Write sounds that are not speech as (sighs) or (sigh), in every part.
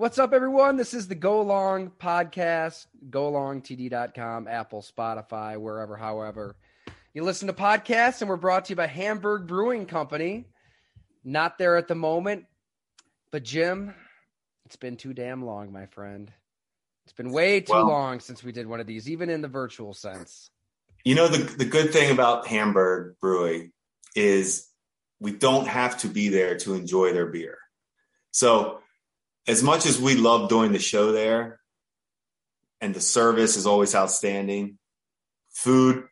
What's up, everyone? This is the Go Long podcast, golongtd.com, Apple, Spotify, wherever, however. You listen to podcasts, and we're brought to you by Hamburg Brewing Company. Not there at the moment, but Jim, it's been too damn long, my friend. It's been way too Well- long since we did one of these, even in the virtual sense. You know, the, the good thing about Hamburg Brewing is we don't have to be there to enjoy their beer. So, as much as we love doing the show there, and the service is always outstanding, food,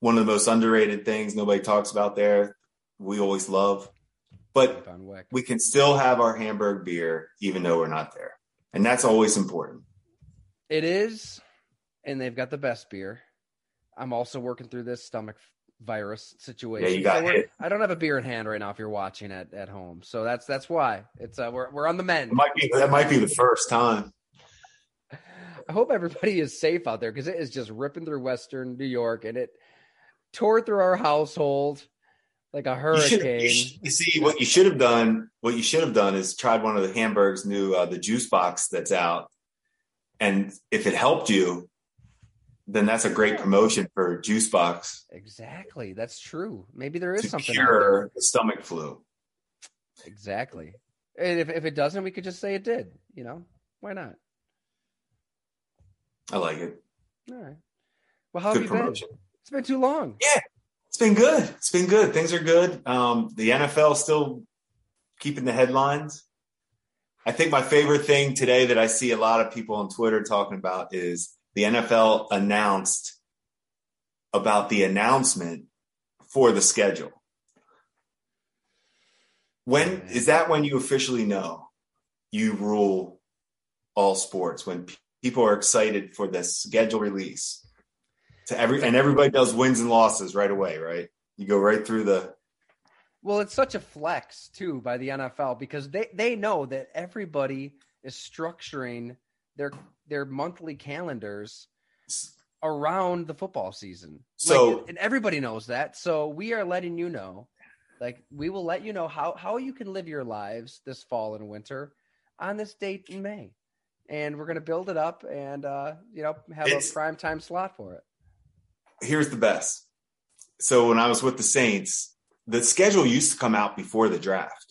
one of the most underrated things nobody talks about there, we always love. But we can still have our Hamburg beer even though we're not there. And that's always important. It is, and they've got the best beer. I'm also working through this stomach virus situation. Yeah, you got So hit. I don't have a beer in hand right now. If you're watching at, at home, so that's that's why it's uh, we're we're on the mend. It might be that might be the first time. I hope everybody is safe out there because it is just ripping through Western New York and it tore through our household like a hurricane. you, you see what you should have done. What you should have done is tried one of the Hamburg's new uh, the juice box that's out, and if it helped you, then that's a great promotion for juice box Exactly, that's true. Maybe there is to something cure stomach flu. Exactly. And if if it doesn't, we could just say it did. You know, why not? I like it. All right. Well, how have Good you been? It's been too long. Yeah, it's been good. It's been good. Things are good. Um, the NFL still keeping the headlines. I think my favorite thing today that I see a lot of people on Twitter talking about is the NFL announced about the announcement for the schedule. When is that when you officially know you rule all sports? When pe- people are excited for the schedule release to every and everybody does wins and losses right away, right? You go right through the Well, it's such a flex too by the NFL because they they know that everybody is structuring their their monthly calendars around the football season. So- Like, and everybody knows that. So we are letting you know, like we will let you know how how you can live your lives this fall and winter on this date in May, and we're gonna build it up and uh, you know have a prime time slot for it. here's the best. So when I was with the Saints, the schedule used to come out before the draft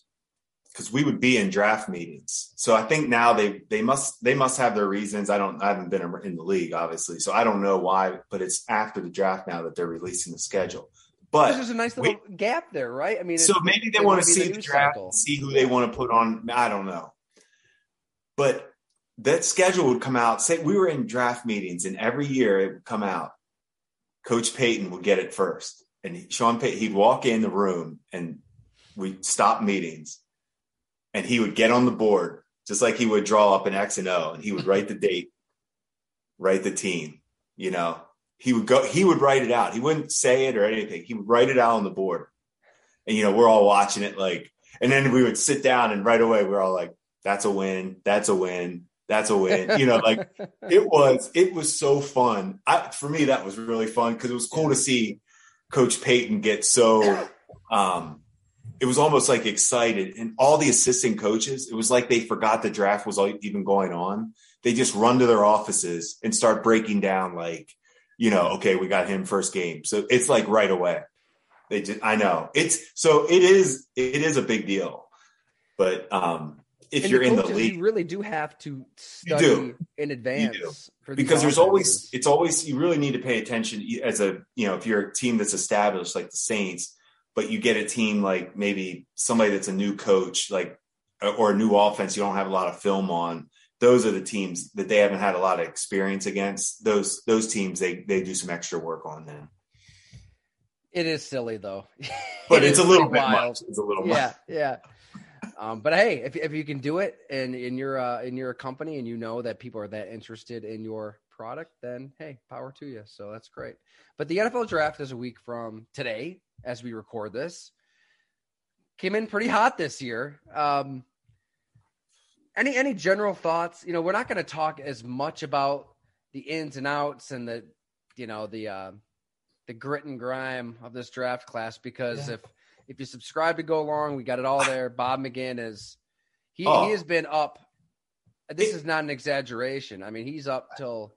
because we would be in draft meetings. So I think now they they must they must have their reasons. I don't I haven't been in the league obviously, so I don't know why. But it's after the draft now that they're releasing the schedule. But There's a nice little gap there, right? I mean, so maybe they want to see the news draft, cycle. see who they want to put on. I don't know, but that schedule would come out. Say we were in draft meetings, and every year it would come out. Coach Payton would get it first, and Sean Payton he'd walk in the room, and we stop meetings, and he would get on the board just like he would draw up an X and O, and he would (laughs) write the date, write the team. You know, he would go. He would write it out. He wouldn't say it or anything. He would write it out on the board and you know we're all watching it like and then we would sit down and right away we're all like That's a win. That's a win. That's a win. You know, like (laughs) it was, it was so fun. I, for me, that was really fun because it was cool to see Coach Payton get so, um, it was almost like excited and all the assistant coaches, it was like they forgot the draft was even going on. They just run to their offices and start breaking down like, you know, okay, we got him first game. So it's like right away. They just, I know it's so it is it is a big deal, but um, if and you're the in the league, you really do have to study do. in advance for because there's always it's always you really need to pay attention as a you know if you're a team that's established like the Saints, but you get a team like maybe somebody that's a new coach like or a new offense you don't have a lot of film on. Those are the teams that they haven't had a lot of experience against. Those those teams they they do some extra work on then. It is silly though, (laughs) But It it's a little bit wild. much. It's a little Yeah, much. yeah. Um, but hey, if if you can do it and in your uh, in your company and you know that people are that interested in your product, then hey, power to you. So that's great. But the NFL draft is a week from today, as we record this. Came in pretty hot this year. Um, any any general thoughts? You know, we're not going to talk as much about the ins and outs and the you know the uh, the grit and grime of this draft class because Yeah. if if you subscribe to Go Long, we got it all there. Bob McGinn is he Oh. he has been up. This is not an exaggeration. I mean, he's up till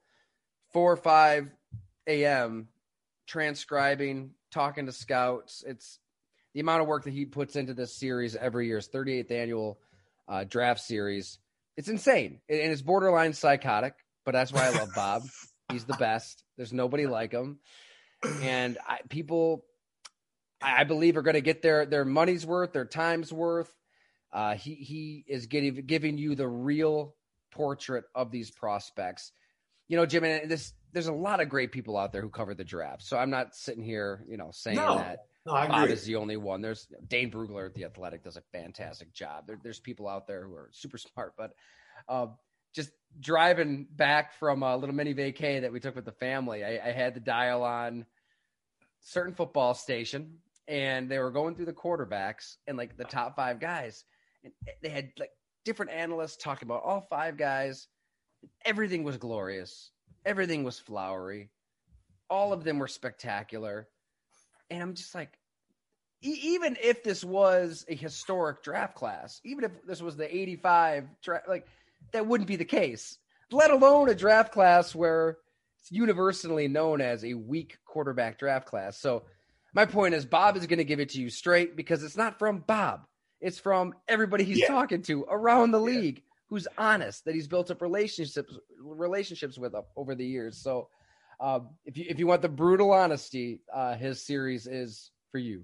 four or five a.m. transcribing, talking to scouts. It's the amount of work that he puts into this series every year. His 38th annual uh, draft series. It's insane and it's borderline psychotic. But that's why I love Bob. (laughs) He's the best. There's nobody like him, and I, people, I I believe, are going to get their their money's worth, their time's worth. Uh, he he is getting giving you the real portrait of these prospects. You know, Jim, and this there's a lot of great people out there who cover the draft. So I'm not sitting here, you know, saying No, that No, Bob is the only one. There's Dane Brugler at the Athletic does a fantastic job. There, there's people out there who are super smart, but uh, just driving back from a little mini vacay that we took with the family, I, I had the dial on certain football station, and they were going through the quarterbacks and like the top five guys, and they had like different analysts talking about all five guys. Everything was glorious. Everything was flowery. All of them were spectacular. And I'm just like, e- even if this was a historic draft class, even if this was the 85 draft, like that wouldn't be the case, let alone a draft class where it's universally known as a weak quarterback draft class. So my point is Bob is going to give it to you straight because it's not from Bob. It's from everybody he's Yeah. talking to around the Yeah. league who's honest that he's built up relationships relationships with up over the years. So uh, if you if you want the brutal honesty, uh, his series is for you.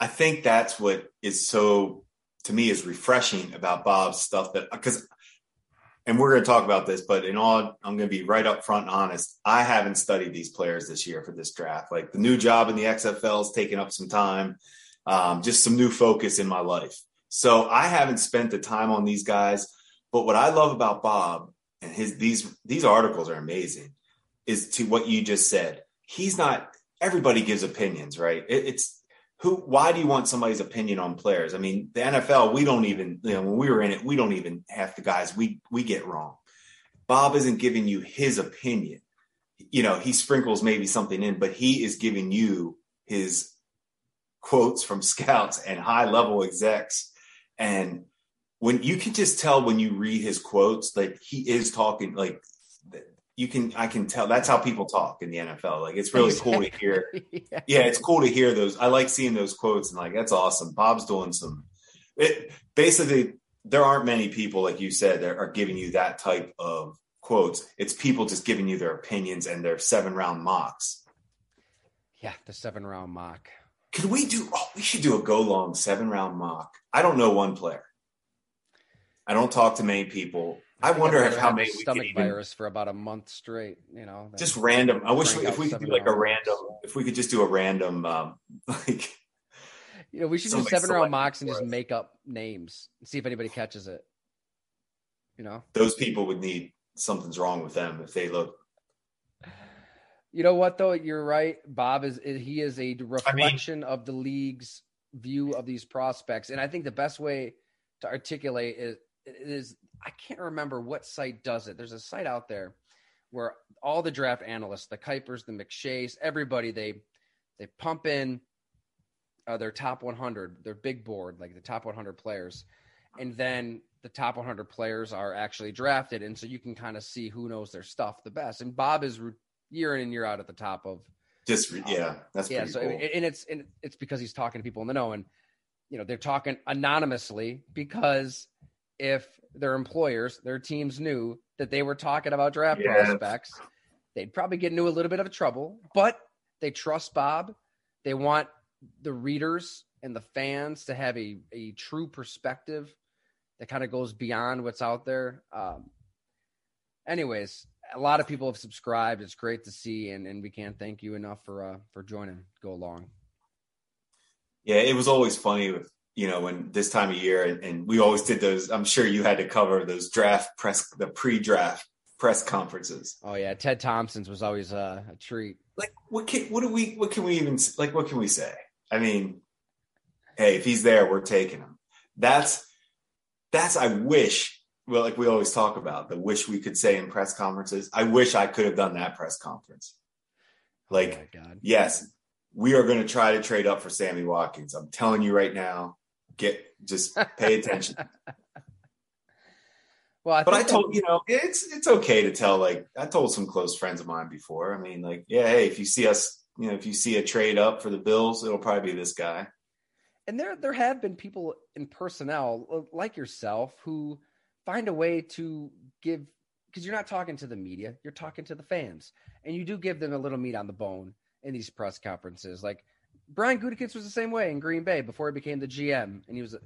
I think that's what is so to me is refreshing about Bob's stuff that because and we're going to talk about this, but in all, I'm going to be right up front and honest. I haven't studied these players this year for this draft. Like the new job in the XFL is taking up some time, um, just some new focus in my life. So I haven't spent the time on these guys. But what I love about Bob and his these these articles are amazing. Is to what you just said. He's not. Everybody gives opinions, right? It, it's who why do you want somebody's opinion on players i mean the nfl we don't even you know when we were in it we don't even half the guys we we get wrong bob isn't giving you his opinion you know he sprinkles maybe something in but he is giving you his quotes from scouts and high level execs and when you can just tell when you read his quotes that he is talking like you can i can tell that's how people talk in the nfl like it's really cool to hear (laughs) yeah. yeah, it's cool to hear those. I like seeing those quotes and like that's awesome. Bob's doing some. It basically there aren't many people like you said that are giving you that type of quotes. It's people just giving you their opinions and their seven round mocks. Yeah, the seven round mock. Could we do? Oh, we should do a go long seven round mock. I don't know one player. I don't talk to many people. I think wonder if how many stomach could even virus for about a month straight. You know, just random. I wish we, if we could do like a random. If we could just do a random um (laughs) like you know, we should do seven round mocks and just us. make up names and see if anybody catches it. You know, those people would need something's wrong with them if they look you know what though? You're right. Bob is he is a reflection of the league's view of these prospects, and I think the best way to articulate is, is I can't remember what site does it. There's a site out there where all the draft analysts, the Kipers, the McShays, everybody they they pump in uh, their top 100, their big board, like the top 100 players, and then the top 100 players are actually drafted, and so you can kind of see who knows their stuff the best. And Bob is year in and year out at the top of just yeah, that's yeah. So cool. and it's and it's because he's talking to people in the know, and you know they're talking anonymously because if their employers, their teams knew that they were talking about draft prospects, they'd probably get into a little bit of trouble. But they trust Bob. They want the readers and the fans to have a, a true perspective that kind of goes beyond what's out there. Um, anyways, a lot of people have subscribed. It's great to see, and, and we can't thank you enough for uh, for joining. Go Long. Yeah, it was always funny with you know when this time of year, and, and we always did those. I'm sure you had to cover those draft press, the pre-draft press conferences. Oh yeah, Ted Thompson's was always uh, a treat. Like what can what do we what can we even like what can we say? I mean, hey, if he's there, we're taking him. That's that's I wish well, like we always talk about the wish we could say in press conferences. I wish I could have done that press conference. Like, oh yes, we are going to try to trade up for Sammy Watkins. I'm telling you right now, get just pay attention. (laughs) well, I but I told that- you know it's it's okay to tell. Like I told some close friends of mine before. I mean, like yeah, hey, if you see us, you know, if you see a trade up for the Bills, it'll probably be this guy. And there there have been people in personnel like yourself who find a way to give because you're not talking to the media, you're talking to the fans, and you do give them a little meat on the bone in these press conferences. Like Brian Gutekunst was the same way in Green Bay before he became the GM, and he was,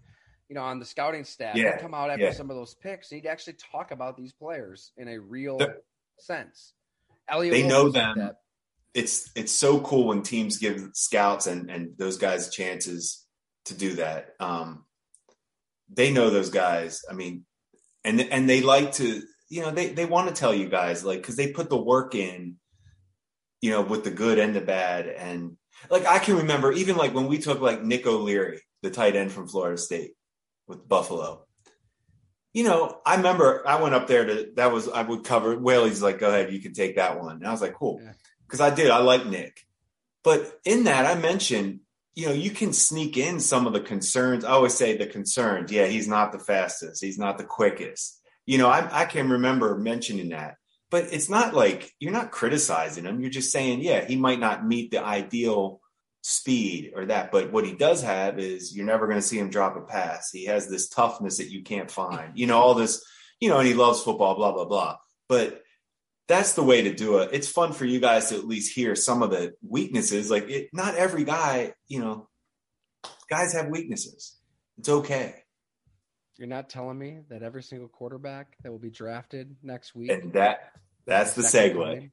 you know, on the scouting staff. Yeah, he'd come out after yeah. some of those picks, and he'd actually talk about these players in a real the, sense. Elliot they know them. Like it's it's so cool when teams give scouts and and those guys chances to do that. Um, they know those guys. I mean, and and they like to you know they they want to tell you guys like because they put the work in you know with the good and the bad. And like i can remember even like when we took like nick o'leary the tight end from florida state with buffalo. You know i remember i went up there to that was i would cover whaley's like go ahead you can take that one. And i was like cool. Because i did i like nick. But in that i mentioned you know, you can sneak in some of the concerns. I always say the concerns. Yeah, he's not the fastest. He's not the quickest. You know, I, I can remember mentioning that, but it's not like you're not criticizing him. You're just saying, yeah, he might not meet the ideal speed or that, but what he does have is you're never going to see him drop a pass. He has this toughness that you can't find. You know, all this, you know, and he loves football, blah, blah, blah. But that's the way to do it. It's fun for you guys to at least hear some of the weaknesses. Like it, not every guy, you know, guys have weaknesses. It's okay. You're not telling me that every single quarterback that will be drafted next week. And that that's the segue. Coming,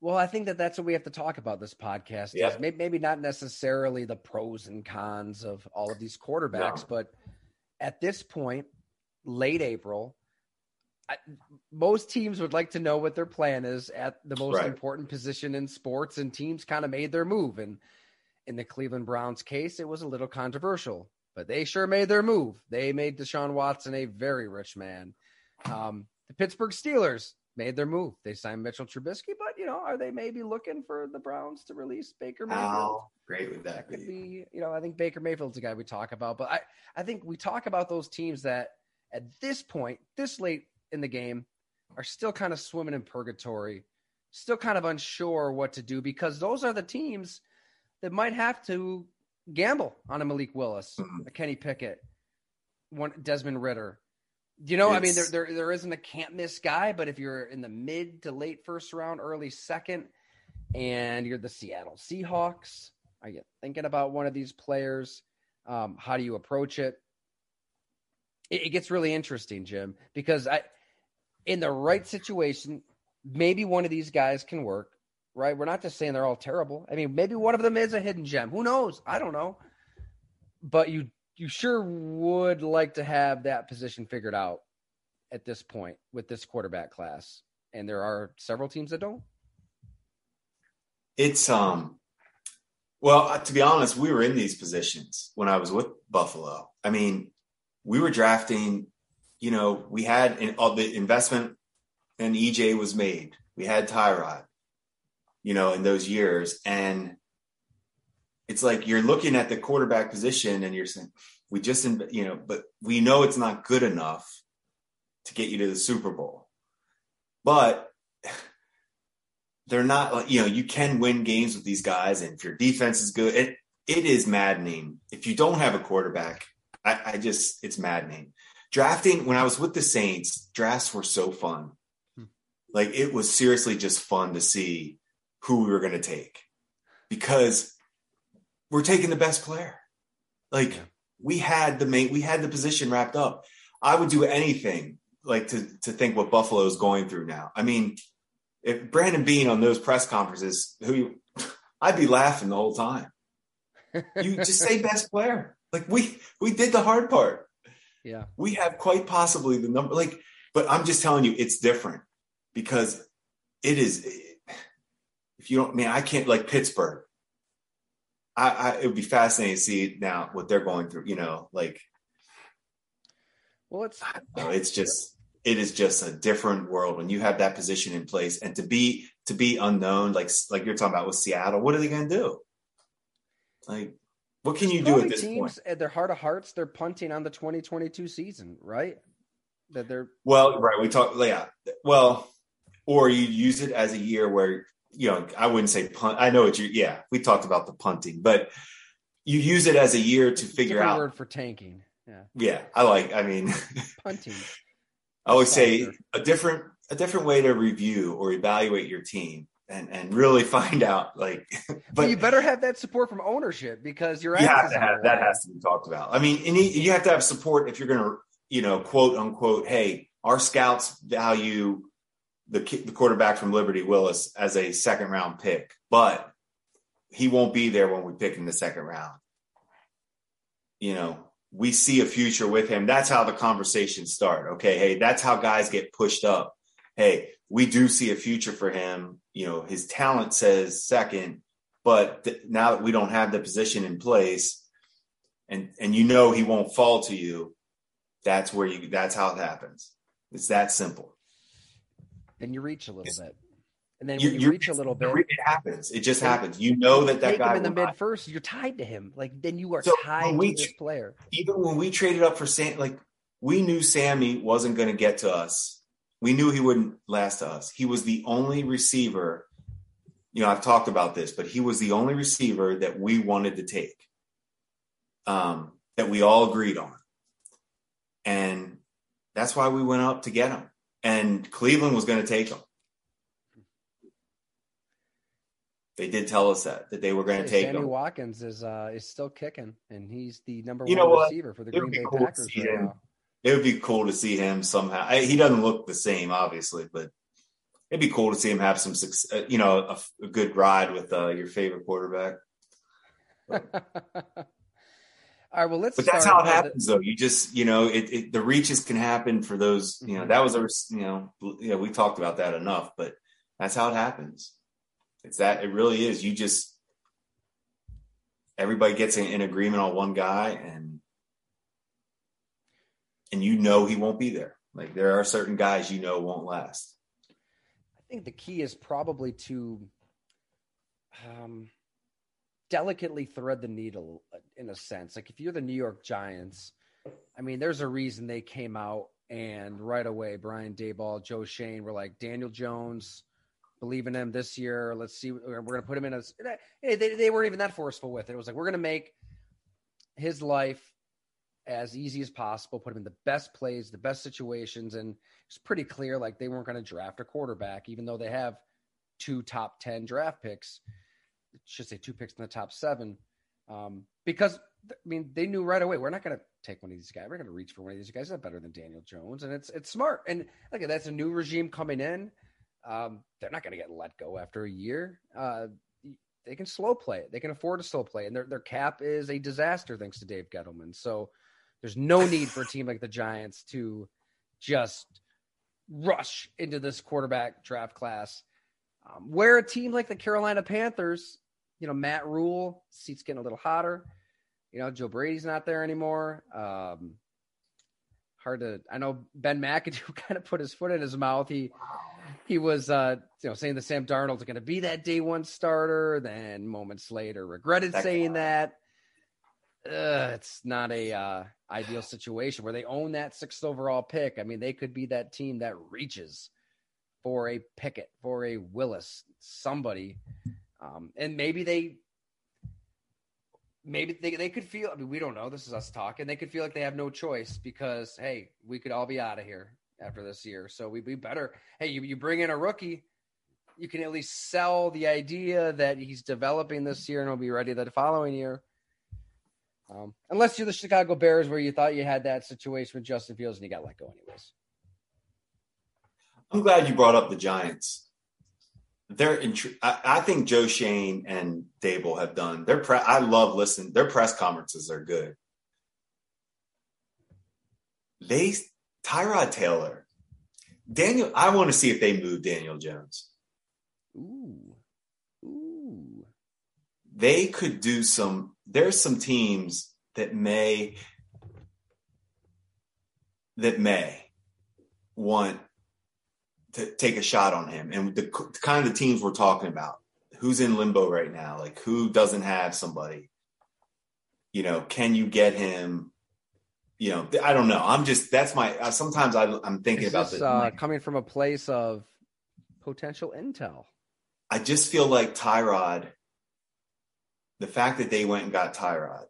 well, I think that that's what we have to talk about this podcast. Yeah. Maybe, maybe not necessarily the pros and cons of all of these quarterbacks, no. but at this point, late April, I, most teams would like to know what their plan is at the most right. important position in sports, and teams kind of made their move. And in the Cleveland Browns case, it was a little controversial, but they sure made their move. They made Deshaun Watson a very rich man. Um, the Pittsburgh Steelers made their move. They signed Mitchell Trubisky, but you know, are they maybe looking for the Browns to release Baker Mayfield? How great would that, that could be? You know, I think Baker Mayfield's a guy we talk about, but I, I think we talk about those teams that at this point, this late in the game are still kind of swimming in purgatory, still kind of unsure what to do because those are the teams that might have to gamble on a Malik Willis, mm-hmm. a Kenny Pickett, one Desmond Ridder. You know, it's, I mean, there, there there isn't a can't miss guy, but if you're in the mid to late first round, early second, and you're the Seattle Seahawks, are you thinking about one of these players? Um, how do you approach it? it? It gets really interesting, Jim, because I in the right situation, maybe one of these guys can work, right? We're not just saying they're all terrible. I mean, maybe one of them is a hidden gem. Who knows? I don't know. But you you sure would like to have that position figured out at this point with this quarterback class. And there are several teams that don't. It's um well, uh, to be honest, we were in these positions when I was with Buffalo. I mean, we were drafting, you know, we had all the investment and EJ was made. We had Tyrod, you know, in those years. And it's like you're looking at the quarterback position and you're saying, we just, you know, but we know it's not good enough to get you to the Super Bowl. But they're not, like, you know, you can win games with these guys. And if your defense is good, it, it is maddening. If you don't have a quarterback, I, I just, it's maddening. Drafting, when I was with the Saints, drafts were so fun. Hmm. Like it was seriously just fun to see who we were going to take because we're taking the best player. Like yeah. we had the main, we had the position wrapped up. I would do anything like to to think what Buffalo is going through now. I mean, if Brandon Beane on those press conferences, who you, (laughs) I'd be laughing the whole time. You just say (laughs) best player. Like we we did the hard part. Yeah. We have quite possibly the number like but I'm just telling you it's different because it is if you don't I mean I can't like Pittsburgh. I, I it would be fascinating to see now what they're going through, you know, like well it's know, it's just it is just a different world when you have that position in place and to be to be unknown like like you're talking about with Seattle what are they going to do like what can you do at this teams, point at their heart of hearts they're punting on the 2022 season right? That they're well right we talk yeah well or you use it as a year where you know I wouldn't say punt I know what you yeah we talked about the punting but you use it as a year to figure out word for tanking yeah. Yeah I like I mean (laughs) punting. I would say a different a different way to review or evaluate your team and and really find out like (laughs) but well, you better have that support from ownership because you're you have to have that has to be talked about i mean and you have to have support if you're going to you know quote unquote hey our scouts value the the quarterback from liberty willis as a second round pick but he won't be there when we pick in the second round you know we see a future with him. That's how the conversations start. Okay. Hey, that's how guys get pushed up. Hey, we do see a future for him. You know, his talent says second, but th- now that we don't have the position in place and, and you know, he won't fall to you. That's where you, that's how it happens. It's that simple. And you reach a little it's, bit. And then you, you reach a little bit, it happens. It just happens. You know that that guy in the mid first, you're tied to him. Like then you are so tied we, to this player. Even when we traded up for Sam, like we knew Sammy wasn't going to get to us. We knew he wouldn't last to us. He was the only receiver. You know, I've talked about this, but he was the only receiver that we wanted to take. Um, that we all agreed on, and that's why we went up to get him. And Cleveland was going to take him They did tell us that that they were going to take Sammy him. Watkins is uh, is still kicking, and he's the number you one receiver for the Green Bay cool Packers. Right it would be cool to see him somehow. I, he doesn't look the same, obviously, but it'd be cool to see him have some, uh, you know, a, a good ride with uh, your favorite quarterback. (laughs) All right, well, let's. But that's how it happens, though. You just, you know, it, it, the reaches can happen for those. You know, mm-hmm. that was a, you know, you know, we talked about that enough, but that's how it happens. It's that it really is. You just everybody gets in, in agreement on one guy and and you know he won't be there. Like there are certain guys you know won't last. I think the key is probably to um, delicately thread the needle in a sense. Like if you're the New York Giants, I mean, there's a reason they came out and right away Brian Daboll, Joe Schoen were like Daniel Jones, believe in him this year. Let's see. We're going to put him in as they, they weren't even that forceful with it. It was like, we're going to make his life as easy as possible, put him in the best plays, the best situations. And it's pretty clear like they weren't going to draft a quarterback, even though they have two top 10 draft picks. Should say two picks in the top seven. Um, because I mean, they knew right away we're not going to take one of these guys. We're going to reach for one of these guys. That's better than Daniel Jones, and it's it's smart. And like that's a new regime coming in. Um, they're not going to get let go after a year. Uh, they can slow play it. They can afford to slow play, and their their cap is a disaster thanks to Dave Gettleman. So there's no need for a team like the Giants to just rush into this quarterback draft class. Um, where a team like the Carolina Panthers, you know, Matt Rhule, seat's getting a little hotter. You know, Joe Brady's not there anymore. Um, hard to. I know Ben McAdoo (laughs) kind of put his foot in his mouth. He he was uh, you know saying that Sam Darnold's going to be that day one starter. Then moments later, regretted saying that. Uh, it's not a uh, ideal situation where they own that sixth overall pick. I mean, they could be that team that reaches for a Pickett, for a Willis, somebody, um, and maybe they maybe they, they could feel I mean we don't know. This is us talking. They could feel like they have no choice because hey we could all be out of here after this year. So we'd be better hey you, you bring in a rookie you can at least sell the idea that he's developing this year and will be ready the following year um, unless you're the Chicago Bears where you thought you had that situation with Justin Fields and you got let go anyways I'm glad you brought up the Giants they're intri- I, I, think Joe Schoen and Daboll have done their pre- I love listening. Their press conferences are good. They Tyrod Taylor, Daniel. I want to see if they move Daniel Jones. Ooh, ooh. They could do some. There's some teams that may that may want to take a shot on him. And the, the kind of the teams we're talking about, who's in limbo right now? Like who doesn't have somebody? You know, can you get him? You know, I don't know. I'm just that's my. Uh, sometimes I, am thinking about this. Uh, coming from a place of potential intel. I just feel like Tyrod. The fact that they went and got Tyrod.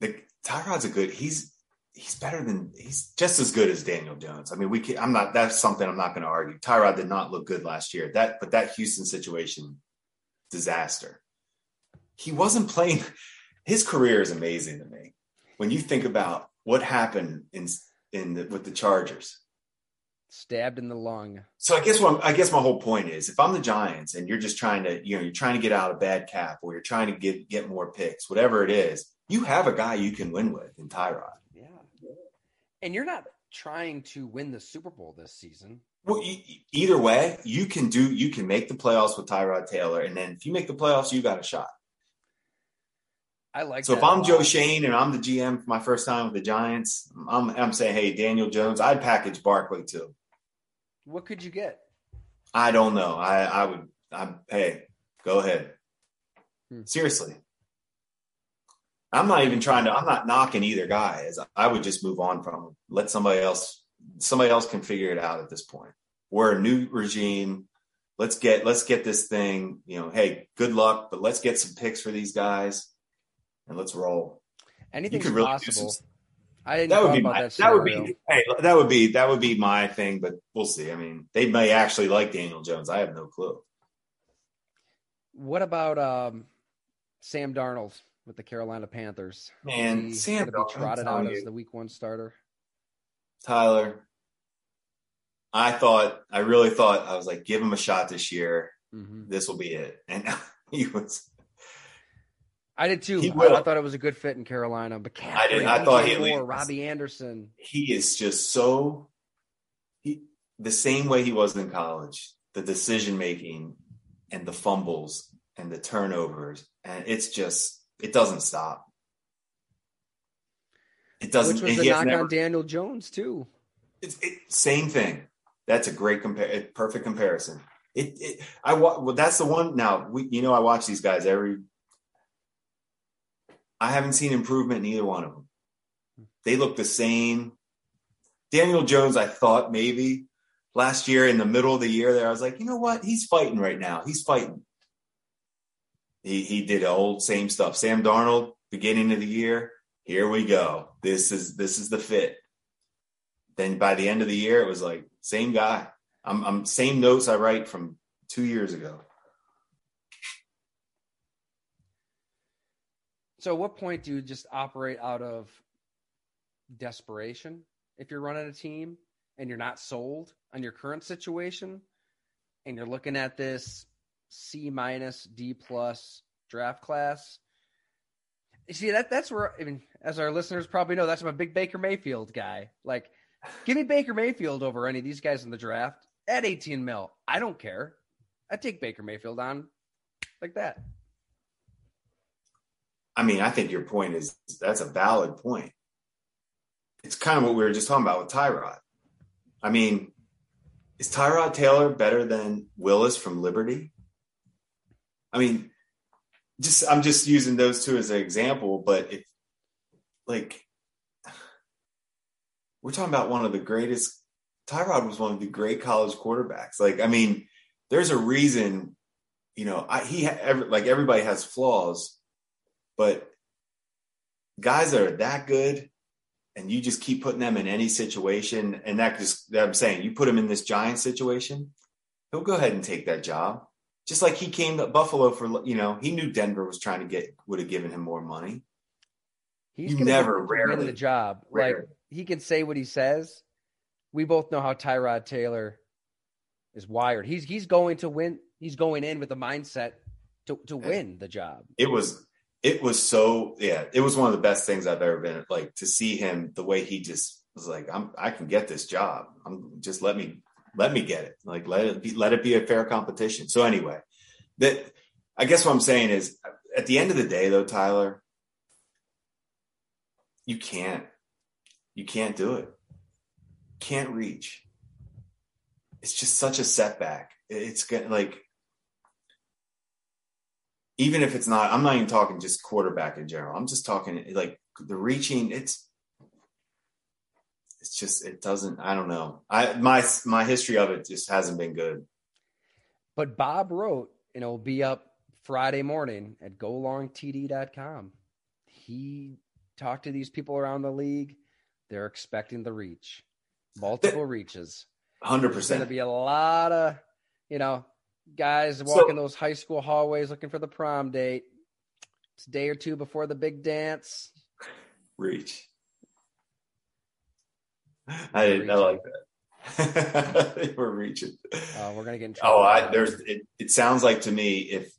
The Tyrod's a good. He's he's better than he's just as good as Daniel Jones. I mean, we can, I'm not that's something I'm not going to argue. Tyrod did not look good last year. That but that Houston situation disaster. He wasn't playing his career is amazing to me. When you think about what happened in in the, with the Chargers. Stabbed in the lung. So I guess what I guess my whole point is if I'm the Giants and you're just trying to, you know, you're trying to get out a bad cap or you're trying to get get more picks, whatever it is, you have a guy you can win with in Tyrod Yeah, and you're not trying to win the Super Bowl this season. Well, either way, you can do you can make the playoffs with Tyrod Taylor, and then if you make the playoffs, you got a shot. I like. So if I'm Joe Schoen and I'm the GM for my first time with the Giants, I'm I'm saying, hey, Daniel Jones, I'd package Barkley too. What could you get? I don't know. I I would. I'm hey, go ahead. Hmm. Seriously, I'm not even trying to. I'm not knocking either guy. As I would just move on from them. Let somebody else. Somebody else can figure it out at this point. We're a new regime. Let's get let's get this thing. You know, hey, good luck, but let's get some picks for these guys, and let's roll. Anything's really possible. Some, I didn't that would be my, that, that would be hey that would be that would be my thing, but we'll see. I mean, they may actually like Daniel Jones. I have no clue. What about um, Sam Darnold? with the Carolina Panthers. Man, Sam going to be trotted out you. as the Week One starter. Tyler, I thought, I really thought, I was like, give him a shot this year. Mm-hmm. This will be it, and (laughs) he was. I did too. I, I, thought it was a good fit in Carolina. But I did. I thought he was, Robbie Anderson. He is just so he the same way he was in college. The decision making and the fumbles and the turnovers, and it's just it doesn't stop. It doesn't. Which was the knock never, on Daniel Jones too. It's it, same thing. That's a great compare, perfect comparison. It, it I well, that's the one. Now we, you know, I watch these guys every. I haven't seen improvement in either one of them. They look the same. Daniel Jones, I thought maybe last year in the middle of the year there, I was like, you know what? He's fighting right now. He's fighting. He he did old same stuff. Sam Darnold, beginning of the year, here we go. This is this is the fit. Then by the end of the year, it was like same guy. I'm, I'm same notes I write from two years ago. So, at what point do you just operate out of desperation if you're running a team and you're not sold on your current situation and you're looking at this C minus, D plus draft class. You see that that's where I mean, as our listeners probably know, that's I'm a big Baker Mayfield guy. Like, give me Baker Mayfield over any of these guys in the draft at 18 mil. I don't care. I take Baker Mayfield on like that. I mean, I think your point is that's a valid point. it's kind of what we were just talking about with Tyrod. I mean, is Tyrod Taylor better than Willis from Liberty? I mean, just I'm just using those two as an example, but if like we're talking about one of the greatest Tyrod was one of the great college quarterbacks. Like, I mean, there's a reason, you know, I, he every, like everybody has flaws, but guys that are that good and you just keep putting them in any situation, and that just that I'm saying, you put him in this giant situation, he'll go ahead and take that job. Just like he came to Buffalo for, you know, he knew Denver was trying to get would have given him more money. He's never, win rarely, the job. rarely. Like he can say what he says. We both know how Tyrod Taylor is wired. He's he's going to win. He's going in with the mindset to to win the job. it was it was so yeah it was one of the best things i've ever been like to see him the way he just was like i'm i can get this job. I'm just let me let me get it. Like let it be let it be a fair competition. So anyway that i guess what i'm saying is at the end of the day though tyler you can't you can't do it. Can't reach. It's just such a setback. It's gonna like even if it's not, I'm not even talking just quarterback in general. I'm just talking like the reaching. It's it's just it doesn't. I don't know. I my my history of it just hasn't been good. But Bob wrote, and it'll be up Friday morning at golongtd.com. He talked to these people around the league. They're expecting the reach, multiple reaches. Hundred There's going to be a lot of, you know, guys walking those high school hallways looking for the prom date. It's a day or two before the big dance. Reach. I didn't. I like that. (laughs) We're reaching. Uh, we're going to get in trouble. Oh, I, there's. It, it sounds like to me if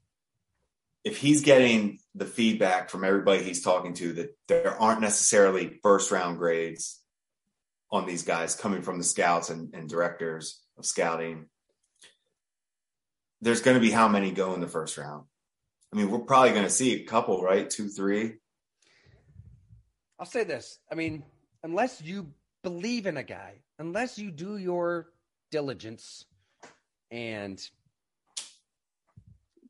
if he's getting the feedback from everybody he's talking to that there aren't necessarily first round grades on these guys coming from the scouts and, and directors of scouting. There's going to be how many go in the first round? I mean, we're probably going to see a couple, right? Two, three. I'll say this. I mean, unless you believe in a guy, unless you do your diligence, and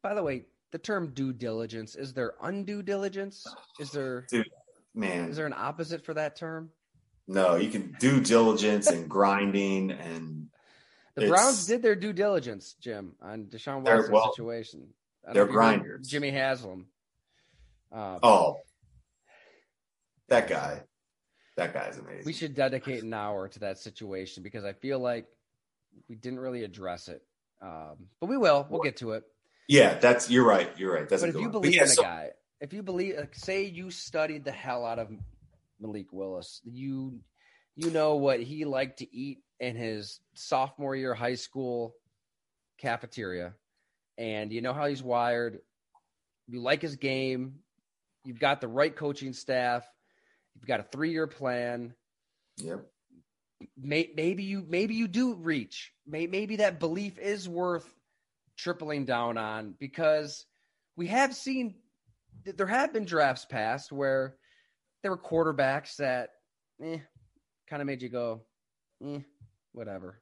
by the way, the term due diligence is there undue diligence? Is there Man, is there an opposite for that term? no, you can do diligence and grinding and The Browns did their due diligence, Jim, on Deshaun Watson's well, situation. They're know if you heard grinders. Jimmy Haslam. Uh, oh, that guy, that guy's amazing. we should dedicate an hour to that situation because I feel like we didn't really address it. Um, but we will. We'll get to it. Yeah, that's you're right. You're right. That's but a if you one. believe yeah, in a guy, if you believe, like, say you studied the hell out of Malik Willis, you you know what he liked to eat in his sophomore year high school cafeteria, and you know how he's wired. You like his game. You've got the right coaching staff. You've got a three year plan. Yep. May, maybe you maybe you do reach. May, maybe that belief is worth tripling down on because we have seen that there have been drafts past where there were quarterbacks that eh, kind of made you go, eh, whatever,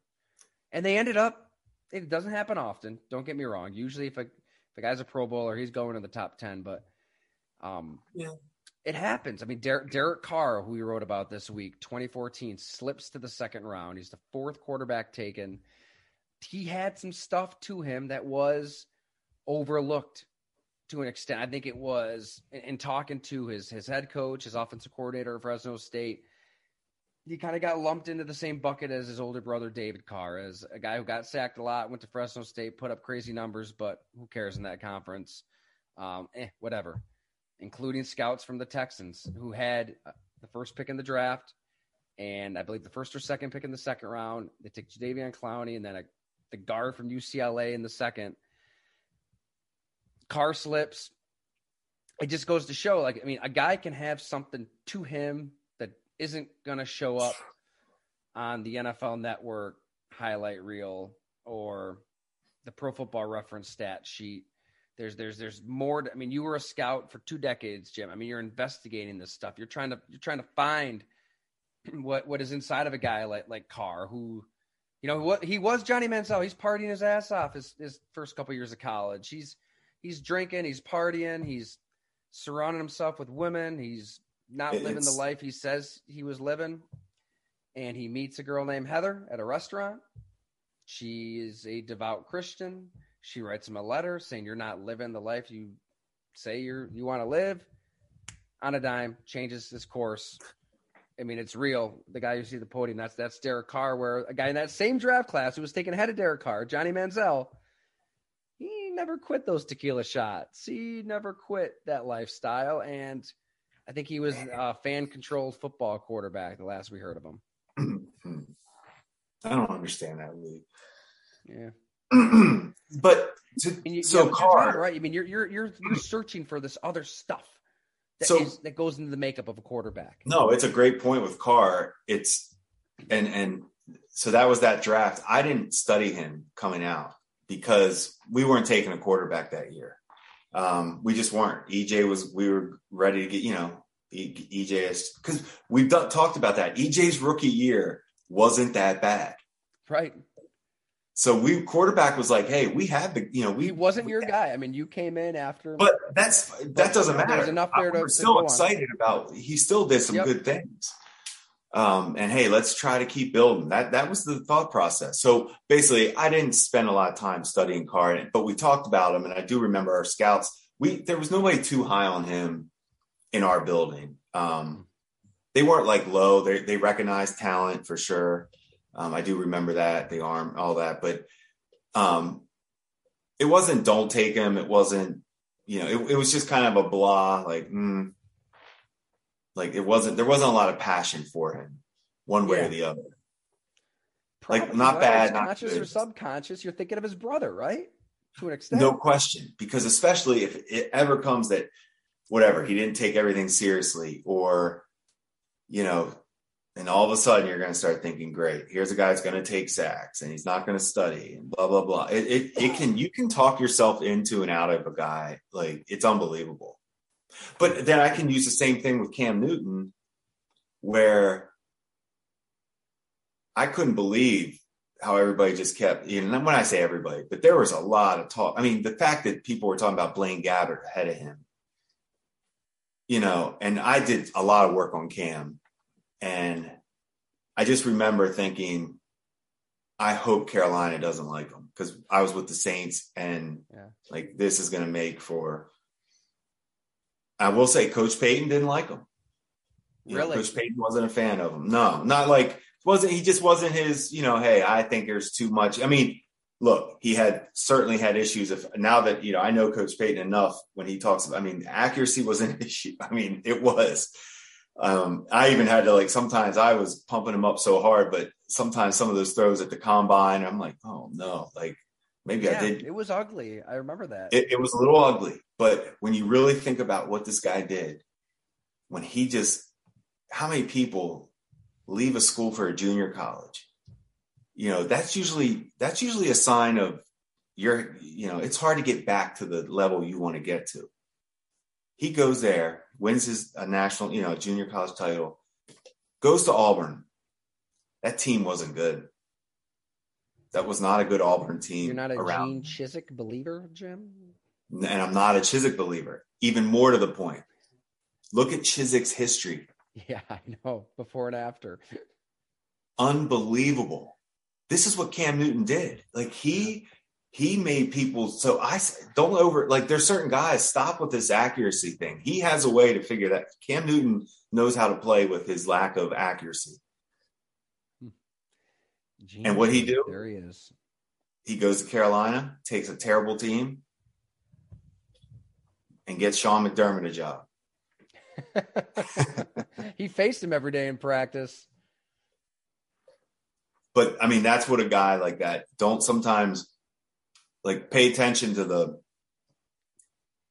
and they ended up. It doesn't happen often. Don't get me wrong. Usually, if a if a guy's a Pro Bowler, he's going to the top ten. But um, Yeah. it happens. I mean, Der- Derek Carr, who we wrote about this week, 2014, slips to the second round. He's the fourth quarterback taken. He had some stuff to him that was overlooked to an extent. I think it was in, in talking to his his head coach, his offensive coordinator at Fresno State. He kind of got lumped into the same bucket as his older brother David Carr, as a guy who got sacked a lot, went to Fresno State, put up crazy numbers, but who cares in that conference? Um, eh, whatever including scouts from the Texans who had uh, the first pick in the draft, and I believe the first or second pick in the second round. They took Jadeveon Clowney and then a, the guard from UCLA in the second. Carr slips. It just goes to show, like, I mean, a guy can have something to him isn't going to show up on the NFL Network highlight reel or the Pro Football Reference stat sheet there's there's there's more to, i mean you were a scout for two decades jim i mean you're investigating this stuff you're trying to you're trying to find (clears throat) what what is inside of a guy like like Carr, who, you know, what he was Johnny Manziel. He's partying his ass off his his first couple years of college. He's he's drinking, he's partying, he's surrounding himself with women. He's not It's- living the life he says he was living. And he meets a girl named Heather at a restaurant. She is a devout Christian. She writes him a letter saying, "You're not living the life you say you're you want to live." On a dime, changes his course. I mean, it's real. The guy you see at the podium, that's that's Derek Carr. Where a guy in that same draft class who was taken ahead of Derek Carr, Johnny Manziel, he never quit those tequila shots. He never quit that lifestyle, and I think he was a fan-controlled football quarterback. The last we heard of him. (clears throat) I don't understand that really. Yeah. (clears throat) but to, you, so yeah, Carr, right, right? I mean, you're you're you're you're searching for this other stuff that So- is- that goes into the makeup of a quarterback. No, it's a great point with Carr. It's and and so that was that draft. I didn't study him coming out because we weren't taking a quarterback that year. Um, we just weren't. EJ was. We were ready to get. You know, E- EJ is because we've done, talked about that. EJ's rookie year wasn't that bad. Right. So we quarterback was like, hey, we had the. You know, we He wasn't your guy. I mean, you came in after. But that's that doesn't There's matter. enough there to- We're to still on. excited about. He still did some Yep. good things. Um, and hey, let's try to keep building. That that was the thought process. So basically, I didn't spend a lot of time studying Carr, but we talked about him, and I do remember our scouts. We there was nobody too high on him in our building. Um, they weren't like low. They they recognized talent for sure. Um, I do remember that the arm, all that, but um, it wasn't don't take him. It wasn't you know, it, it was just kind of a blah, like, mm, like it wasn't, there wasn't a lot of passion for him one way Yeah. or the other. Probably, like, not bad, not conscious or subconscious. You're thinking of his brother, right? To an extent. No question. Because especially if it ever comes that whatever, he didn't take everything seriously or, you know, and all of a sudden you're going to start thinking, great, here's a guy who's going to take sacks and he's not going to study and blah, blah, blah. It, it, it can, you can talk yourself into and out of a guy. Like it's unbelievable. But then I can use the same thing with Cam Newton where I couldn't believe how everybody just kept, you know, when I say everybody, but there was a lot of talk. I mean, the fact that people were talking about Blaine Gabbert ahead of him, you know, and I did a lot of work on Cam. And I just remember thinking, I hope Carolina doesn't like him because I was with the Saints and Yeah. like this is going to make for. I will say, Coach Payton didn't like him. You know, Really? Coach Payton wasn't a fan of him. No, not like wasn't he just wasn't his, you know, hey, I think there's too much. I mean, look, he had certainly had issues if now that, you know, I know Coach Payton enough when he talks about I mean, accuracy was an (laughs) issue. I mean, it was. Um, I even had to like sometimes I was pumping him up so hard, but sometimes some of those throws at the combine, I'm like, oh no, like maybe yeah, I did it was ugly. I remember that. it, it was a little ugly, but when you really think about what this guy did, when he just, how many people leave a school for a junior college? You know, that's usually that's usually a sign of you're, you know, it's hard to get back to the level you want to get to. He goes there, wins his a national, you know, junior college title, goes to Auburn. That team wasn't good. That was not a good Auburn team. You're not a around Gene Chizik believer, Jim? And I'm not a Chizik believer. Even more to the point, look at Chizik's history. Yeah, I know. Before and after. Unbelievable. This is what Cam Newton did. Like he he made people so I don't over like there's certain guys stop with this accuracy thing. He has a way to figure that Cam Newton knows how to play with his lack of accuracy. Hmm. And what'd he do? There he is. He goes to Carolina, takes a terrible team, and gets Sean McDermott a job. (laughs) he faced him every day in practice. but I mean, that's what a guy like that don't sometimes like pay attention to the,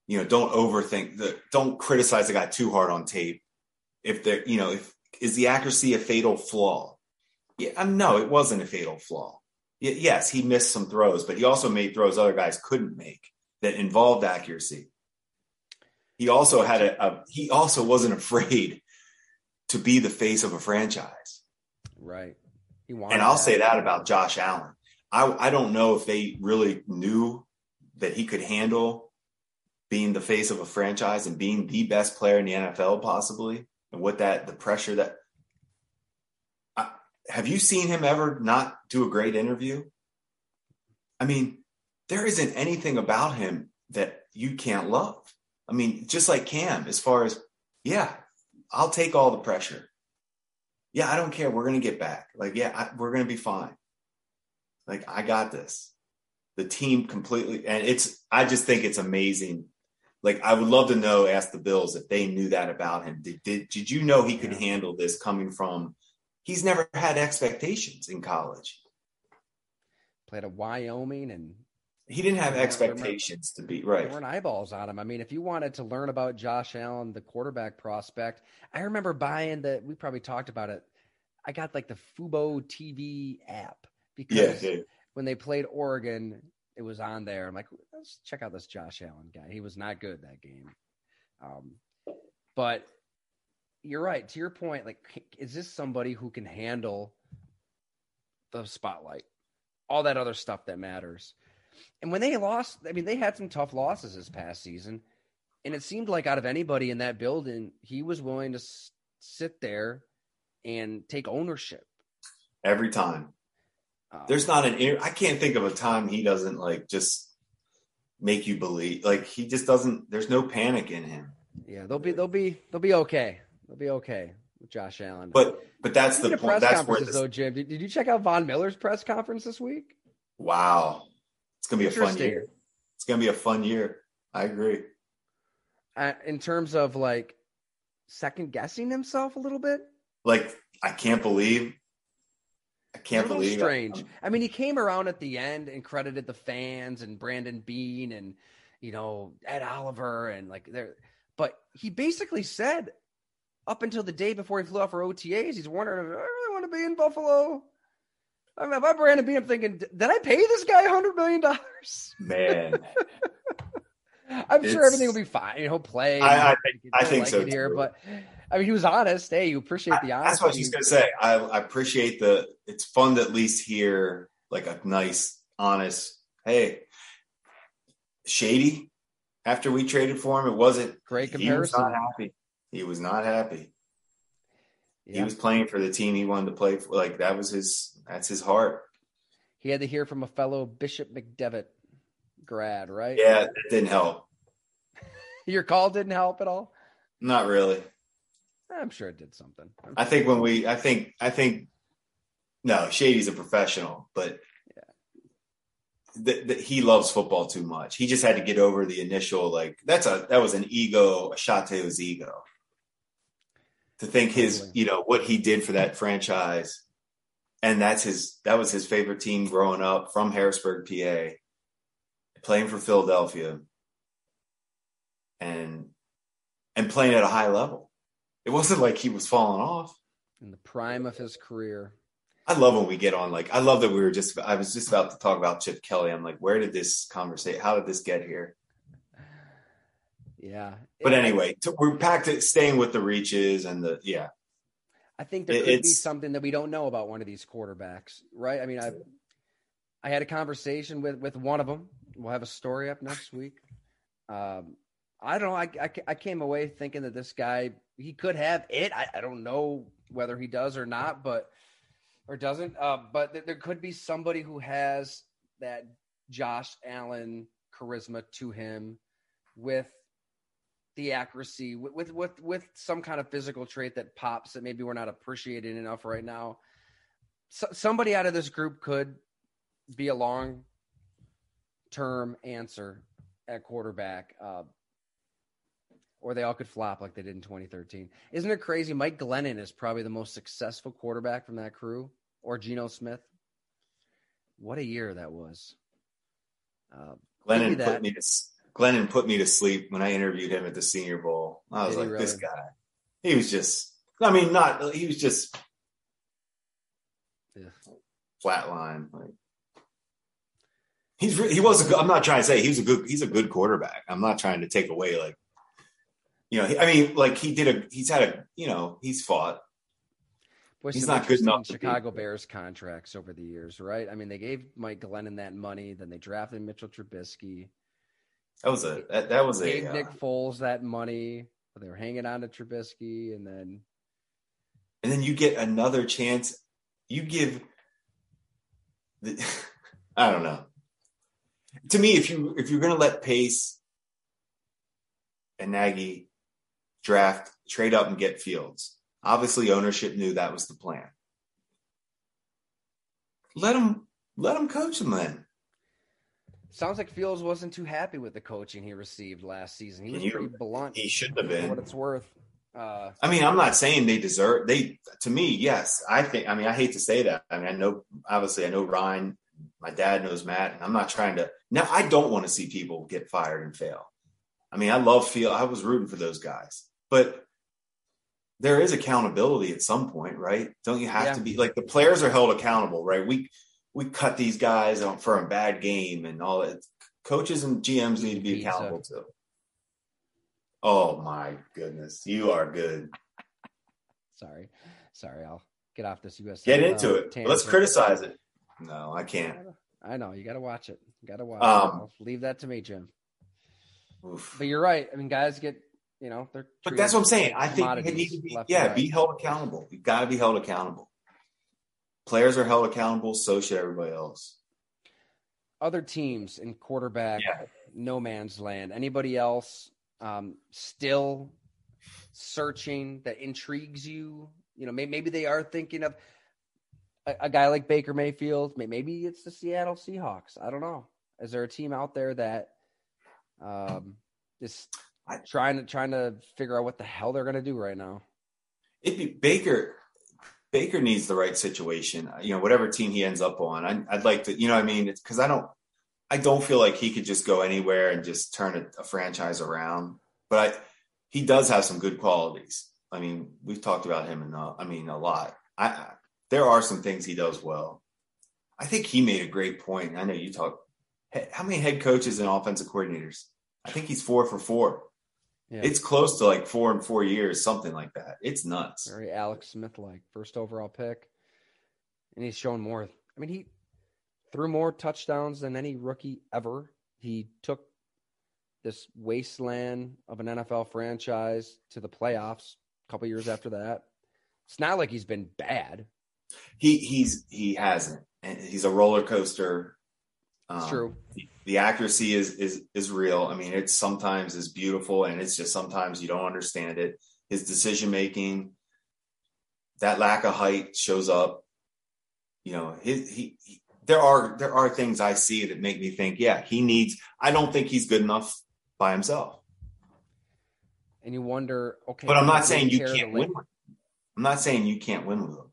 you know, don't overthink the, don't criticize the guy too hard on tape. If there, you know, if is the accuracy a fatal flaw? Yeah, um, no, it wasn't a fatal flaw. Y- yes, he missed some throws, but he also made throws other guys couldn't make that involved accuracy. He also had a, a he also wasn't afraid to be the face of a franchise. Right. He wanted and I'll that. say that about Josh Allen. I, I don't know if they really knew that he could handle being the face of a franchise and being the best player in the NFL, possibly, and what that the pressure that. I, have you seen him ever not do a great interview? I mean, there isn't anything about him that you can't love. I mean, just like Cam, as far as, yeah, I'll take all the pressure. Yeah, I don't care. We're going to get back. Like, yeah, I, we're going to be fine. Like, I got this. The team completely, and it's, I just think it's amazing. Like, I would love to know, ask the Bills if they knew that about him. Did, did, did you know he could yeah. handle this coming from, he's never had expectations in college. Played at Wyoming and he didn't have expectations to be right. There weren't eyeballs on him. I mean, if you wanted to learn about Josh Allen, the quarterback prospect, I remember buying the. We probably talked about it. I got like the Fubo TV app because yeah, yeah. when they played Oregon, it was on there. I'm like, let's check out this Josh Allen guy. He was not good that game. Um, but you're right. To your point, like, is this somebody who can handle the spotlight, all that other stuff that matters? And when they lost, I mean, they had some tough losses this past season. And it seemed like out of anybody in that building, he was willing to s- sit there and take ownership. Every time. Um, There's not an, I can't think of a time he doesn't like just make you believe. Like he just doesn't, there's no panic in him. Yeah, they'll be, they'll be, they'll be okay. They'll be okay with Josh Allen. But, but that's the point. Press that's conferences this... though, Jim. Did, did you check out Von Miller's press conference this week? Wow. It's gonna be a fun year. It's gonna be a fun year. I agree. Uh, in terms of like second guessing himself a little bit. Like I can't believe. I can't believe. Strange. It. I mean, he came around at the end and credited the fans and Brandon Beane and you know Ed Oliver and like there, but he basically said up until the day before he flew out for OTAs, he's wondering, I really want to be in Buffalo. I mean, if I'm Brandon Beane, I'm thinking, did I pay this guy hundred million dollars? Man, (laughs) I'm it's, sure everything will be fine. He'll play. I, I think, I think like so here, too. but I mean, he was honest. Hey, you appreciate the honesty. That's what she's gonna say. I, I appreciate the. It's fun to at least hear like a nice, honest. Hey, shady. After we traded for him, it wasn't great comparison. He was not happy. He was not happy. Yeah. He was playing for the team he wanted to play for. Like that was his. That's his heart. He had to hear from a fellow Bishop McDevitt grad, right? Yeah, it didn't help. (laughs) Your call didn't help at all. Not really. I'm sure it did something. I think when we, I think, I think, no, Shady's a professional, but yeah. he loves football too much. He just had to get over the initial like that's a that was an ego, a shot to his ego to think his, you know, what he did for that franchise. And that's his, that was his favorite team growing up from Harrisburg, PA, playing for Philadelphia and, and playing at a high level. It wasn't like he was falling off. In the prime of his career. I love when we get on. Like, I love that we were just, I was just about to talk about Chip Kelly. I'm like, where did this conversation, how did this get here? Yeah. But anyway, we're back to staying with the reaches and the yeah. I think there could be something that we don't know about one of these quarterbacks, right? I mean, I I had a conversation with with one of them. We'll have a story up next week. Um, I don't know. I, I, I came away thinking that this guy he could have it. I, I don't know whether he does or not, but or doesn't. Uh, but th- there could be somebody who has that Josh Allen charisma to him with the accuracy with, with with with some kind of physical trait that pops that maybe we're not appreciating enough right now. So, somebody out of this group could be a long term answer at quarterback, uh, or they all could flop like they did in 2013. Isn't it crazy? Mike Glennon is probably the most successful quarterback from that crew, or Geno Smith. What a year that was. Uh, Glennon put me to Glennon put me to sleep when I interviewed him at the Senior Bowl. I was Did like, really? this guy. He was just. I mean, not. He was just. Yeah. Flatline. Like he's he was a good, I'm not trying to say he was a good he's a good quarterback. I'm not trying to take away like you know, I mean, like he did a, he's had a, you know, he's fought. Boy, He's not good enough Chicago Bears contracts over the years, right? I mean, they gave Mike Glennon that money, then they drafted Mitchell Trubisky, That was a, that, that was gave a, uh, Nick Foles that money. They were hanging on to Trubisky, and then and then you get another chance. You give, the, (laughs) I don't know. To me, if you if you're going to let Pace and Nagy draft, trade up and get Fields, obviously ownership knew that was the plan. Let them let them coach them then. Sounds like Fields wasn't too happy with the coaching he received last season. He was you- pretty blunt He shouldn't have been. what it's worth. Uh, I mean, I'm not saying they deserve they to me, yes. I think I mean I hate to say that. I mean, I know obviously I know Ryan, my dad knows Matt, and I'm not trying to now I don't want to see people get fired and fail. I mean, I love feel I was rooting for those guys. But there is accountability at some point, right? Don't you have Yeah. to be like the players are held accountable, right? We we cut these guys out for a bad game and all that. Coaches and GMs need to be accountable too. Oh my goodness, you are good. sorry, sorry, I'll get off this US. Get into uh, it. tangent. Let's criticize it. No, I can't. I know you got to watch it. You got to watch. Um, it. Leave that to me, Jim. Oof. But you're right. I mean, guys get you know they're. But that's what I'm saying. I think you commodities need to be, yeah, and be held accountable. You've got to be held accountable. Players are held accountable. So should everybody else. Other teams in quarterback, Yeah. no man's land. Anybody else um, still searching that intrigues you? You know, maybe, maybe they are thinking of a, a guy like Baker Mayfield. Maybe it's the Seattle Seahawks. I don't know. Is there a team out there that um, is trying to trying to figure out what the hell they're going to do right now? It'd be Baker. Baker needs the right situation. Uh, you know, whatever team he ends up on, I, I'd like to. You know, I mean, because I don't. I don't feel like he could just go anywhere and just turn a, a franchise around. But I, he does have some good qualities. I mean, we've talked about him enough. I mean, a lot. I, I there are some things he does well. I think he made a great point. I know you talk. How many head coaches and offensive coordinators? I think he's four for four. Yeah. It's close to like four and four years, something like that. It's nuts. Very Alex Smith like first overall pick. And he's shown more. I mean, he threw more touchdowns than any rookie ever. He took this wasteland of an NFL franchise to the playoffs a couple years after that. It's not like he's been bad. He he's he hasn't. And he's a roller coaster. It's Um, true. The, the accuracy is is is real. I mean, it's sometimes is beautiful, and it's just sometimes you don't understand it. His decision making, that lack of height shows up. You know, his he, he there are there are things I see that make me think, yeah, he needs. I don't think he's good enough by himself. And you wonder, okay. But I'm not saying you can't win. I'm not saying you can't win with him.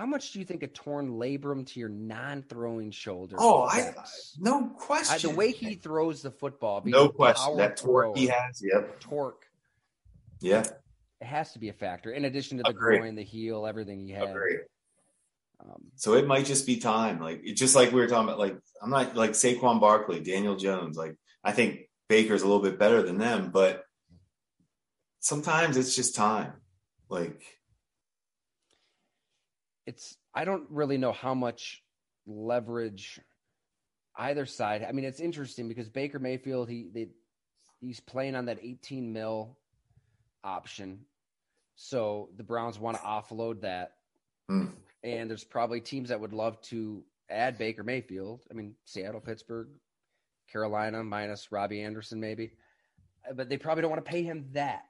How much do you think a torn labrum to your non-throwing shoulder? Oh, I affects? no I, question. the way he throws the football, no question. power That torque he has. Yep. torque. Yeah. It has to be a factor. In addition to the Agreed. groin, the heel, everything he had. Agreed. Um, So it might just be time. Like it's just like we were talking about. Like I'm not like Saquon Barkley, Daniel Jones. Like I think Baker's a little bit better than them, but sometimes it's just time. Like it's I don't really know how much leverage either side. I mean, it's interesting because Baker Mayfield he they, he's playing on that 18 mil option, so the Browns want to offload that, hmm, and there's probably teams that would love to add Baker Mayfield. I mean, Seattle, Pittsburgh, Carolina, minus Robbie Anderson, maybe, but they probably don't want to pay him that.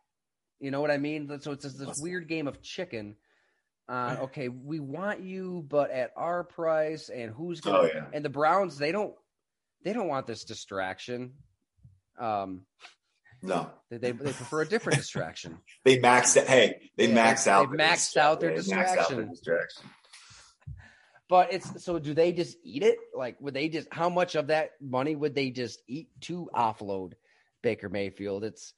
You know what I mean? So it's this weird game of chicken. Uh, (laughs) okay, we want you, but at our price, and who's gonna? Oh, yeah. And the Browns, they don't, they don't want this distraction. Um, no, they they, they prefer a different distraction. (laughs) they maxed. it- Hey, they Yeah, maxed out. they've maxed out their They maxed out their distraction. But it's so. Do they just eat it? Like, would they just? How much of that money would they just eat to offload Baker Mayfield? It's,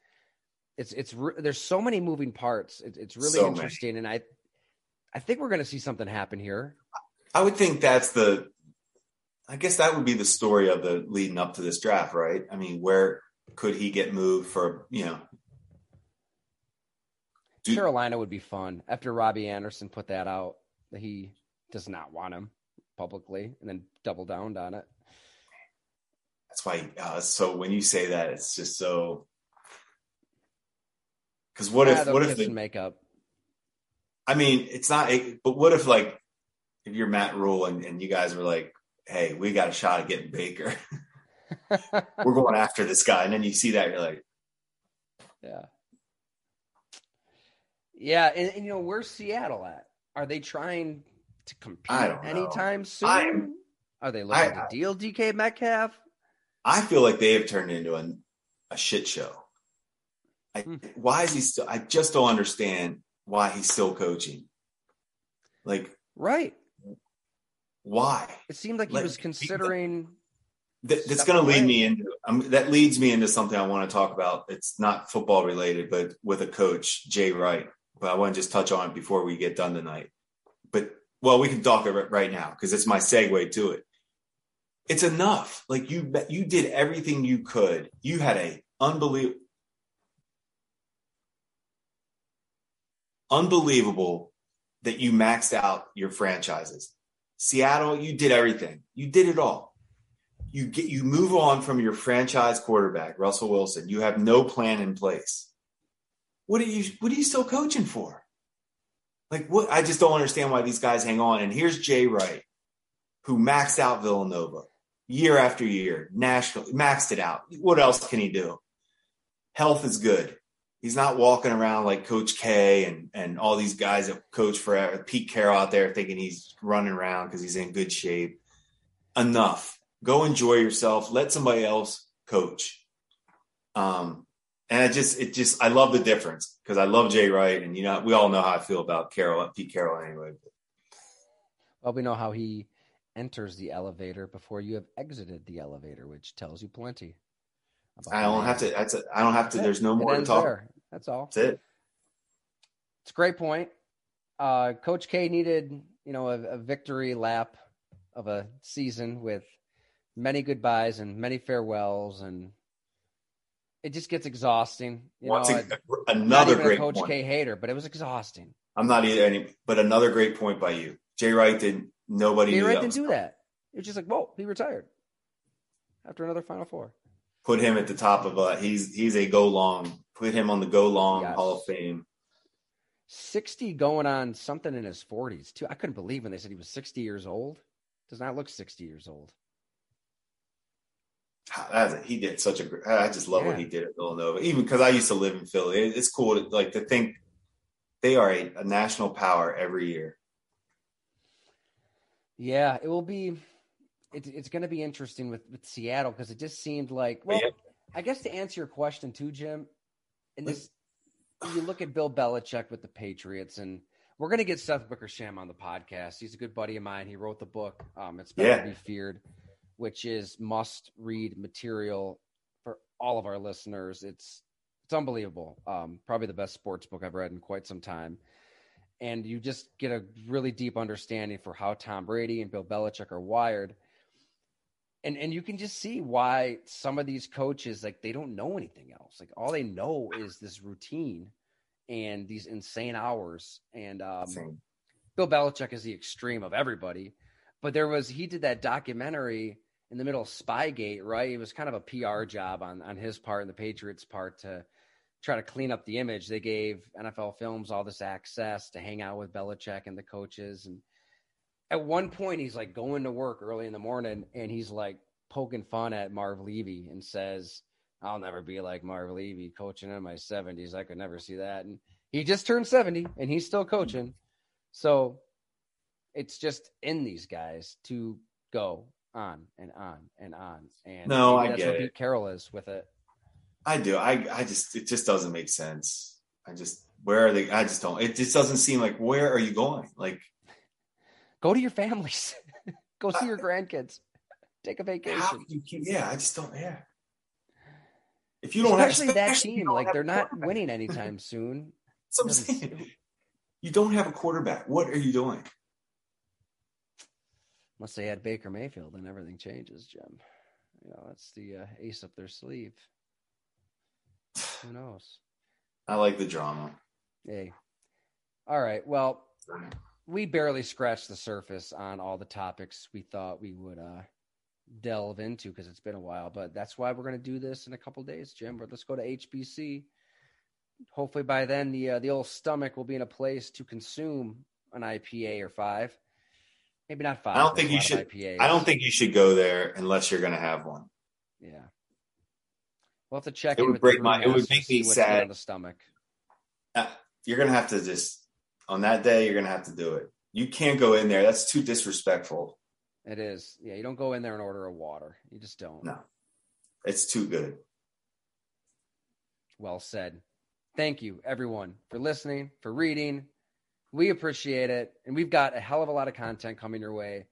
it's, it's. re- There's so many moving parts. It, it's really So many. interesting, and I, I think we're going to see something happen here. I would think that's the. I guess that would be the story of the leading up to this draft, right? I mean, where could he get moved for you know? Do, Carolina would be fun after Robbie Anderson put that out that he does not want him publicly, and then double downed on it. That's why. Uh, so when you say that, it's just so. Because what yeah, if what if the makeup? I mean, it's not. But what if like if you're Matt Rhule and, and you guys were like, "Hey, we got a shot at getting Baker. (laughs) We're going after this guy," and then you see that, you're like, "Yeah, yeah." And, and you know, where's Seattle at? Are they trying to compete anytime soon? I'm, Are they looking I, to deal DK Metcalf? I feel like they have turned into a, a shit show. I, hmm. Why is he still? I just don't understand why he's still coaching. Like, right? Why? It seemed like he Let, was considering. That, that's going to lead me into um, that leads me into something I want to talk about. It's not football related, but with a coach, Jay Wright. But I want to just touch on it before we get done tonight. But well, we can talk about it right now because it's my segue to it it's enough. Like you, you did everything you could. You had a unbelievable, unbelievable that you maxed out your franchises. Seattle, you did everything. You did it all. You get you move on from your franchise quarterback, Russell Wilson. You have no plan in place. What are you what are you still coaching for? Like what I just don't understand why these guys hang on. And here's Jay Wright, who maxed out Villanova, year after year, national, maxed it out. What else can he do? Health is good. He's not walking around like Coach K and, and all these guys that coach for Pete Carroll out there thinking he's running around because he's in good shape. Enough. Go enjoy yourself. Let somebody else coach. Um, and I just, it just, I love the difference because I love Jay Wright, and you know, we all know how I feel about Carroll, Pete Carroll, anyway. Well, we know how he enters the elevator before you have exited the elevator, which tells you plenty. I don't have to. That's a, I don't have to. There's no more to talk. There. That's all. That's it. It's a great point. Uh, Coach K needed, you know, a, a, victory lap of a season with many goodbyes and many farewells, and it just gets exhausting. You Once know, a, another great Coach point. K hater, but it was exhausting. I'm not either any, but another great point by you. Jay Wright did Nobody Jay Wright didn't do that. It was just like, whoa, he retired after another Final Four. Put him at the top of a he's he's a go long. Put him on the go long yes. Hall of Fame. 60 going on something in his 40s too. I couldn't believe when they said he was 60 years old. Does not look 60 years old. Ah, he did such a great. I just love yeah. what he did at Villanova. Even because I used to live in Philly, it's cool to like to think they are a, a national power every year. Yeah, it will be. It, it's going to be interesting with, with Seattle because it just seemed like. Well, yeah. I guess to answer your question too, Jim, and this, you look at Bill Belichick with the Patriots, and we're going to get Seth Wickersham on the podcast. He's a good buddy of mine. He wrote the book. Um, it's better yeah. to be feared, which is must read material for all of our listeners. It's it's unbelievable. Um, probably the best sports book I've read in quite some time and you just get a really deep understanding for how Tom Brady and Bill Belichick are wired. And and you can just see why some of these coaches like they don't know anything else. Like all they know is this routine and these insane hours. And um, Bill Belichick is the extreme of everybody. But there was he did that documentary in the middle of Spygate, right? It was kind of a PR job on on his part and the Patriots' part to try to clean up the image. They gave NFL Films all this access to hang out with Belichick and the coaches. And at one point, he's like going to work early in the morning and he's like poking fun at Marv Levy and says, I'll never be like Marv Levy coaching in my 70s. I could never see that. And he just turned 70 and he's still coaching. So it's just in these guys to go on and on and on. And no, I that's get what it. Pete Carroll is with it. I do. I I just it just doesn't make sense. I just where are they? I just don't. It just doesn't seem like where are you going? Like, go to your families. (laughs) go see your (laughs) grandkids. Take a vacation. You, yeah, I just don't. Yeah. If you don't especially have, that team, like they're not winning (laughs) anytime soon. So I'm saying, you don't have a quarterback. What are you doing? Unless they had Baker Mayfield, then everything changes, Jim. You know, that's the uh, ace up their sleeve. Who knows? (sighs) I like the drama. Hey. All right. Well, we barely scratched the surface on all the topics we thought we would uh, delve into because it's been a while. But that's why we're going to do this in a couple days, Jim. But let's go to HBC. Hopefully by then the uh, the old stomach will be in a place to consume an IPA or five. Maybe not five. I don't think you a lot of should. IPAs. I don't think you should go there unless you're going to have one. Yeah. We'll have to check It in would with break my- it would make me sad. on the stomach. Uh, You're going to have to just on that day. You're going to have to do it. You can't go in there. That's too disrespectful. It is. Yeah, you don't go in there and order a water. You just don't. No, it's too good. Well said. Thank you, everyone, for listening, for reading. We appreciate it. And we've got a hell of a lot of content coming your way.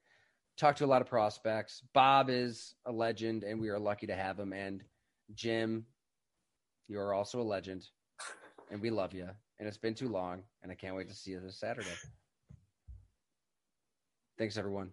Talk to a lot of prospects. Bob is a legend, and we are lucky to have him. And Jim, you are also a legend, and we love you. And it's been too long, and I can't wait to see you this Saturday. Thanks, everyone.